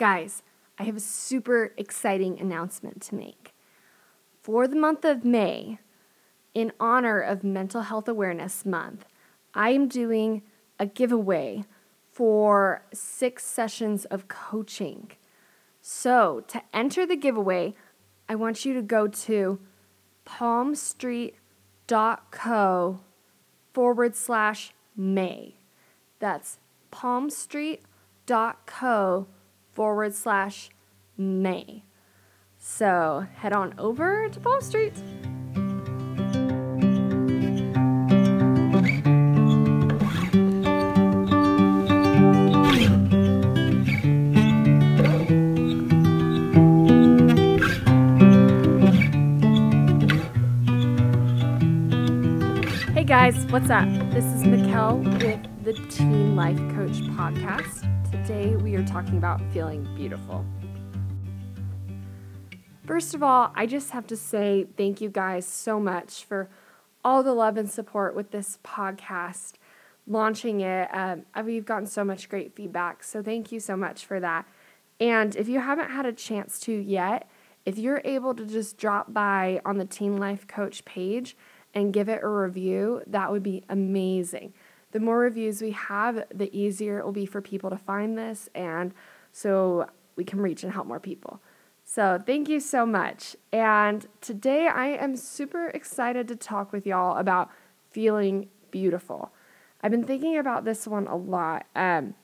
Guys, I have a super exciting announcement to make. For the month of May, in honor of Mental Health Awareness Month, I am doing a giveaway for six sessions of coaching. So, to enter the giveaway, I want you to go to palmstreet.co forward slash May. That's palmstreet.co forward slash May. So head on over to Palm Street. Hey guys, what's up? This is Mikkel with the Teen Life Coach Podcast. Today we are talking about feeling beautiful. First of all, I just have to say thank you guys so much for all the love and support with this podcast, launching it. Um, we've gotten so much great feedback, so thank you so much for that. And if you haven't had a chance to yet, if you're able to just drop by on the Teen Life Coach page and give it a review, that would be amazing. The more reviews we have, the easier it will be for people to find this, and so we can reach and help more people. So, thank you so much. And today I am super excited to talk with y'all about feeling beautiful. I've been thinking about this one a lot. Um,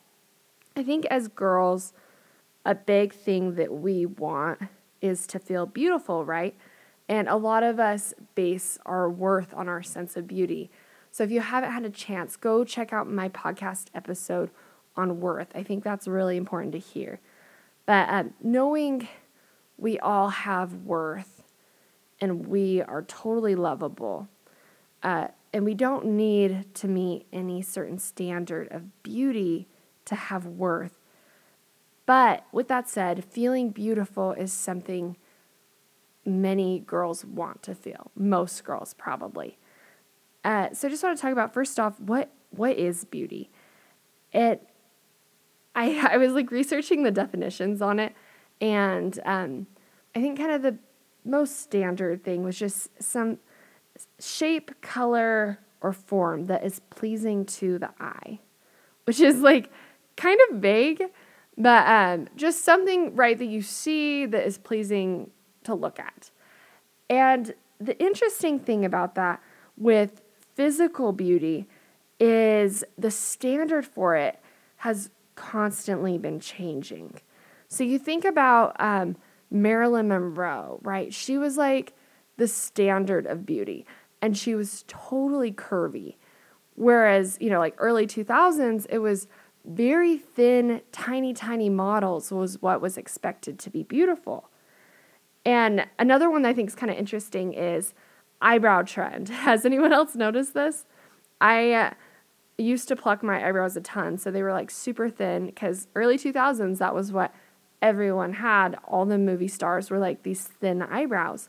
I think as girls, a big thing that we want is to feel beautiful, right? And a lot of us base our worth on our sense of beauty. So if you haven't had a chance, go check out my podcast episode on worth. I think that's really important to hear. But um, knowing we all have worth and we are totally lovable, uh, and we don't need to meet any certain standard of beauty to have worth. But with that said, feeling beautiful is something many girls want to feel. Most girls probably. Uh, so I just want to talk about first off what what is beauty. It I I was like researching the definitions on it, and um, I think kind of the most standard thing was just some shape, color, or form that is pleasing to the eye, which is like kind of vague, but um, just something right that you see that is pleasing to look at. And the interesting thing about that with physical beauty is the standard for it has constantly been changing. So you think about um, Marilyn Monroe, right? She was like the standard of beauty and she was totally curvy. Whereas, you know, like early 2000s, it was very thin, tiny, tiny models was what was expected to be beautiful. And another one I think is kind of interesting is eyebrow trend. Has anyone else noticed this? I uh, used to pluck my eyebrows a ton, so they were like super thin because early 2000s, that was what everyone had. All the movie stars were like these thin eyebrows.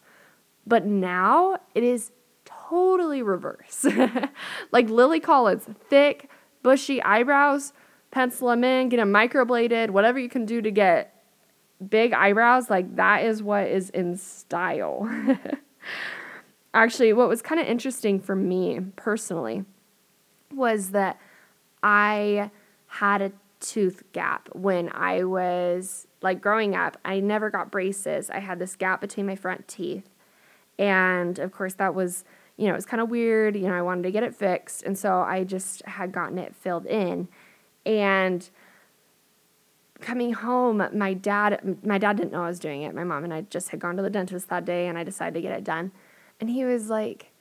But now it is totally reverse. like Lily Collins, thick, bushy eyebrows, pencil them in, get them microbladed, whatever you can do to get big eyebrows, like that is what is in style. Actually, what was kind of interesting for me personally was that I had a tooth gap when I was like growing up. I never got braces. I had this gap between my front teeth. And of course, that was, you know, it was kind of weird. You know, I wanted to get it fixed. And so I just had gotten it filled in. And coming home, my dad my dad didn't know I was doing it. My mom and I just had gone to the dentist that day and I decided to get it done. And he was like,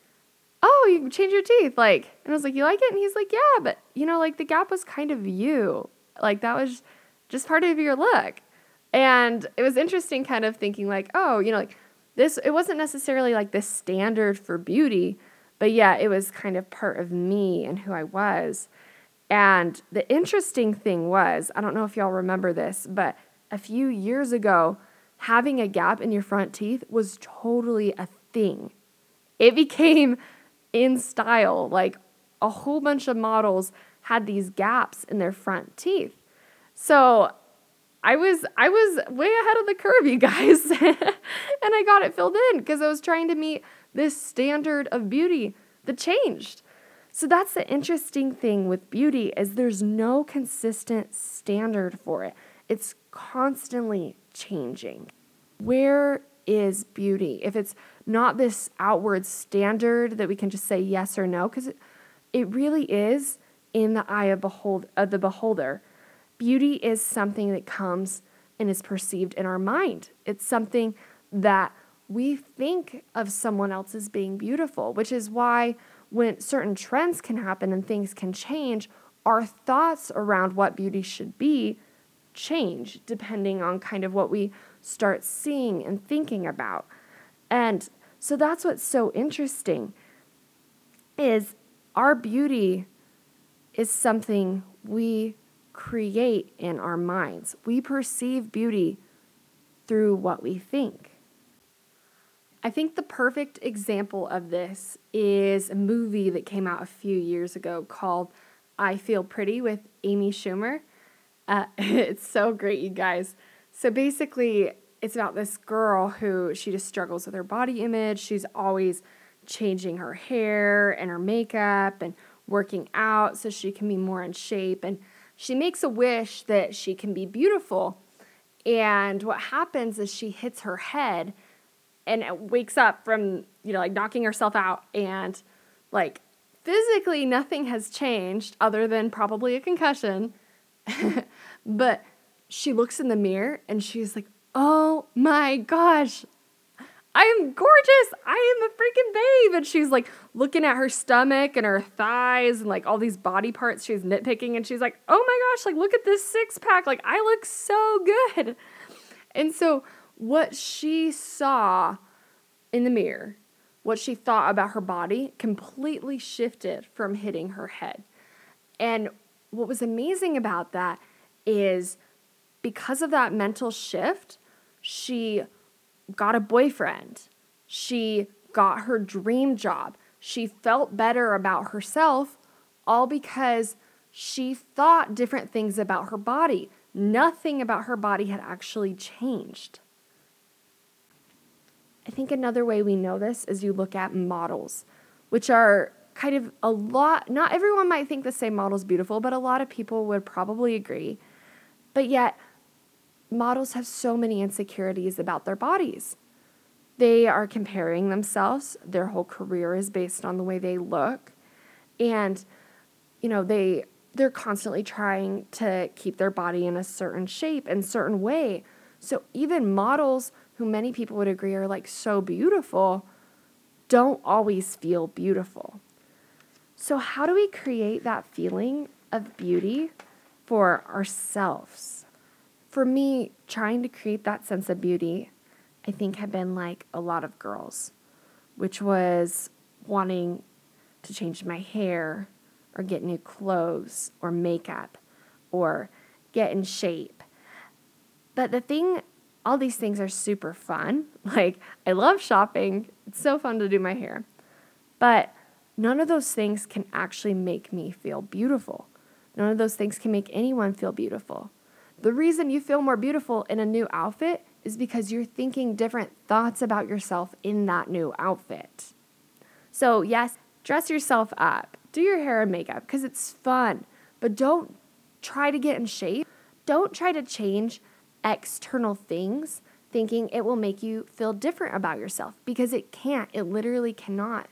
"Oh, you change your teeth." Like, and I was like, "You like it?" And he's like, "Yeah, but you know, like the gap was kind of you. Like that was just part of your look." And it was interesting kind of thinking like, "Oh, you know, like this it wasn't necessarily like this standard for beauty, but yeah, it was kind of part of me and who I was." And the interesting thing was, I don't know if y'all remember this, but a few years ago, having a gap in your front teeth was totally a thing. It became in style. Like a whole bunch of models had these gaps in their front teeth. So I was I was way ahead of the curve, you guys. and I got it filled in because I was trying to meet this standard of beauty that changed. So that's the interesting thing with beauty is there's no consistent standard for it. It's constantly changing. Where is beauty? If it's not this outward standard that we can just say yes or no it, it really is in the eye of behold of the beholder. Beauty is something that comes and is perceived in our mind. It's something that we think of someone else as being beautiful, which is why when certain trends can happen and things can change, our thoughts around what beauty should be change depending on kind of what we start seeing and thinking about. And so that's what's so interesting is our beauty is something we create in our minds. We perceive beauty through what we think. I think the perfect example of this is a movie that came out a few years ago called I Feel Pretty with Amy Schumer. Uh, it's so great, you guys. So basically, it's about this girl who she just struggles with her body image. She's always changing her hair and her makeup and working out so she can be more in shape. And she makes a wish that she can be beautiful. And what happens is she hits her head and wakes up from, you know, like knocking herself out and like physically nothing has changed other than probably a concussion. but she looks in the mirror and she's like, "Oh my gosh, I am gorgeous. I am a freaking babe. And she's like looking at her stomach and her thighs and like all these body parts she's nitpicking. And she's like, oh my gosh, like look at this six pack. Like I look so good. And so what she saw in the mirror, what she thought about her body, completely shifted from hitting her head. And what was amazing about that is because of that mental shift, she got a boyfriend. She got her dream job. She felt better about herself, all because she thought different things about her body. Nothing about her body had actually changed. I think another way we know this is you look at models, which are kind of a lot, not everyone might think the same model is beautiful, but a lot of people would probably agree. But yet, models have so many insecurities about their bodies. They are comparing themselves, their whole career is based on the way they look. And, you know, they they're constantly trying to keep their body in a certain shape and certain way. So even models who many people would agree are like so beautiful, don't always feel beautiful. So, how do we create that feeling of beauty for ourselves? For me, trying to create that sense of beauty, I think had been like a lot of girls, which was wanting to change my hair or get new clothes or makeup or get in shape. But the thing all these things are super fun. Like, I love shopping, it's so fun to do my hair. But none of those things can actually make me feel beautiful. None of those things can make anyone feel beautiful. The reason you feel more beautiful in a new outfit is because you're thinking different thoughts about yourself in that new outfit. So, yes, dress yourself up, do your hair and makeup because it's fun, but don't try to get in shape. Don't try to change external things thinking it will make you feel different about yourself because it can't. It literally cannot.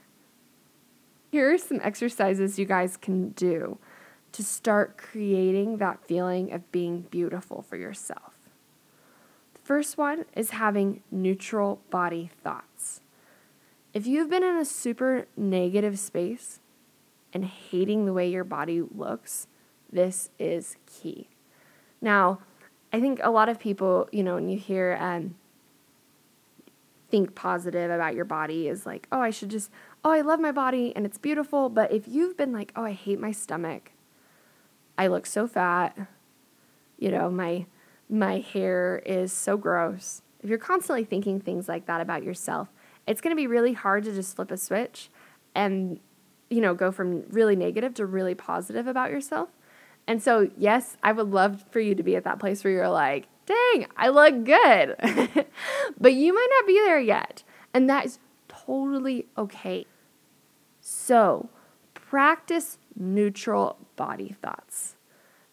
Here are some exercises you guys can do to start creating that feeling of being beautiful for yourself. The first one is having neutral body thoughts. If you've been in a super negative space and hating the way your body looks, this is key. Now, I think a lot of people, you know, when you hear um, think positive about your body is like, oh, I should just, oh, I love my body and it's beautiful. But if you've been like, oh, I hate my stomach, I look so fat, you know, my my hair is so gross. If you're constantly thinking things like that about yourself, it's going to be really hard to just flip a switch and you know, go from really negative to really positive about yourself. And so, yes, I would love for you to be at that place where you're like, dang, I look good. but you might not be there yet. And that is totally okay. So, practice neutral body thoughts.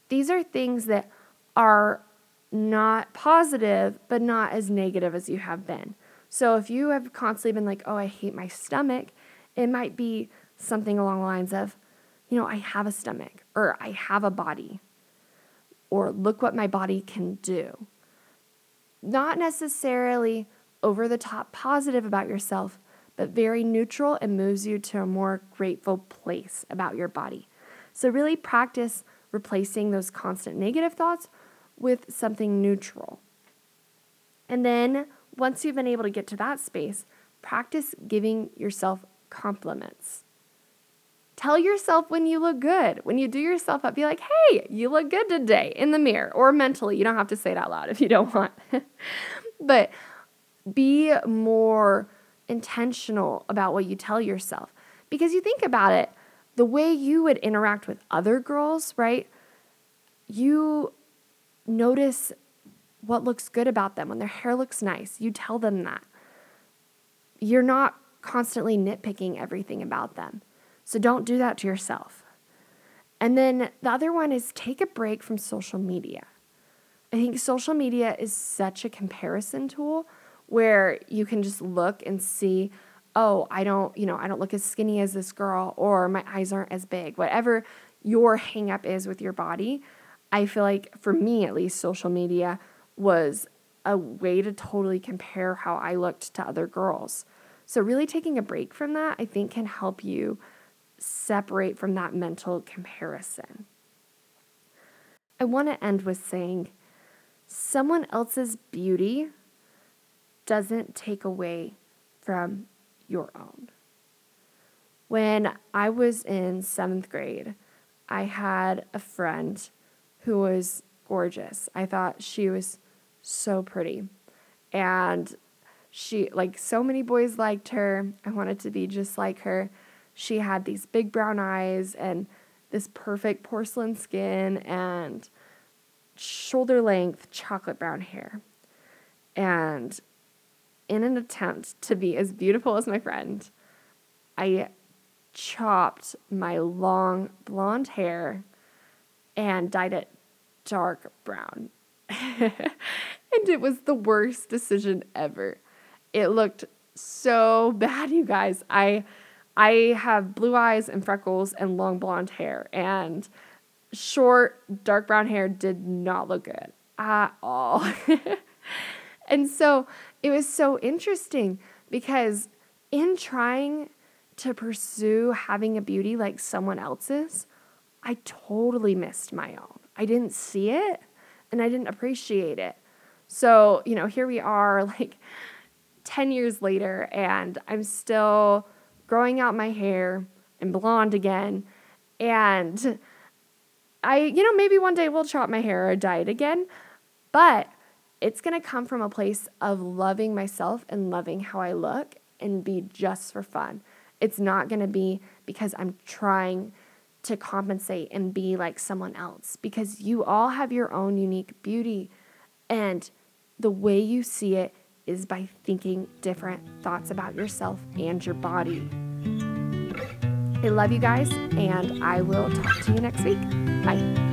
These are things that are not positive, but not as negative as you have been. So, if you have constantly been like, oh, I hate my stomach, it might be something along the lines of, you know, I have a stomach, or I have a body, or look what my body can do. Not necessarily over the top positive about yourself, but very neutral and moves you to a more grateful place about your body. So, really practice replacing those constant negative thoughts with something neutral. And then, once you've been able to get to that space, practice giving yourself compliments. Tell yourself when you look good. When you do yourself up, be like, hey, you look good today in the mirror or mentally. You don't have to say it out loud if you don't want. but be more intentional about what you tell yourself. Because you think about it, the way you would interact with other girls, right? You notice what looks good about them when their hair looks nice. You tell them that. You're not constantly nitpicking everything about them. So don't do that to yourself. And then the other one is take a break from social media. I think social media is such a comparison tool where you can just look and see, oh, I don't, you know, I don't look as skinny as this girl or my eyes aren't as big. Whatever your hangup is with your body, I feel like for me at least social media was a way to totally compare how I looked to other girls. So, really taking a break from that, I think, can help you separate from that mental comparison. I want to end with saying someone else's beauty doesn't take away from your own. When I was in seventh grade, I had a friend who was gorgeous. I thought she was so pretty. And she, like, so many boys liked her. I wanted to be just like her. She had these big brown eyes and this perfect porcelain skin and shoulder length chocolate brown hair. And in an attempt to be as beautiful as my friend, I chopped my long blonde hair and dyed it dark brown. and it was the worst decision ever. It looked so bad, you guys. I I have blue eyes and freckles and long blonde hair and short dark brown hair did not look good at all. and so it was so interesting because in trying to pursue having a beauty like someone else's, I totally missed my own. I didn't see it and I didn't appreciate it. So, you know, here we are like 10 years later, and I'm still growing out my hair and blonde again. And I, you know, maybe one day we'll chop my hair or dye it again, but it's going to come from a place of loving myself and loving how I look and be just for fun. It's not going to be because I'm trying to compensate and be like someone else because you all have your own unique beauty and the way you see it is by thinking different thoughts about yourself and your body. I love you guys, and I will talk to you next week. Bye.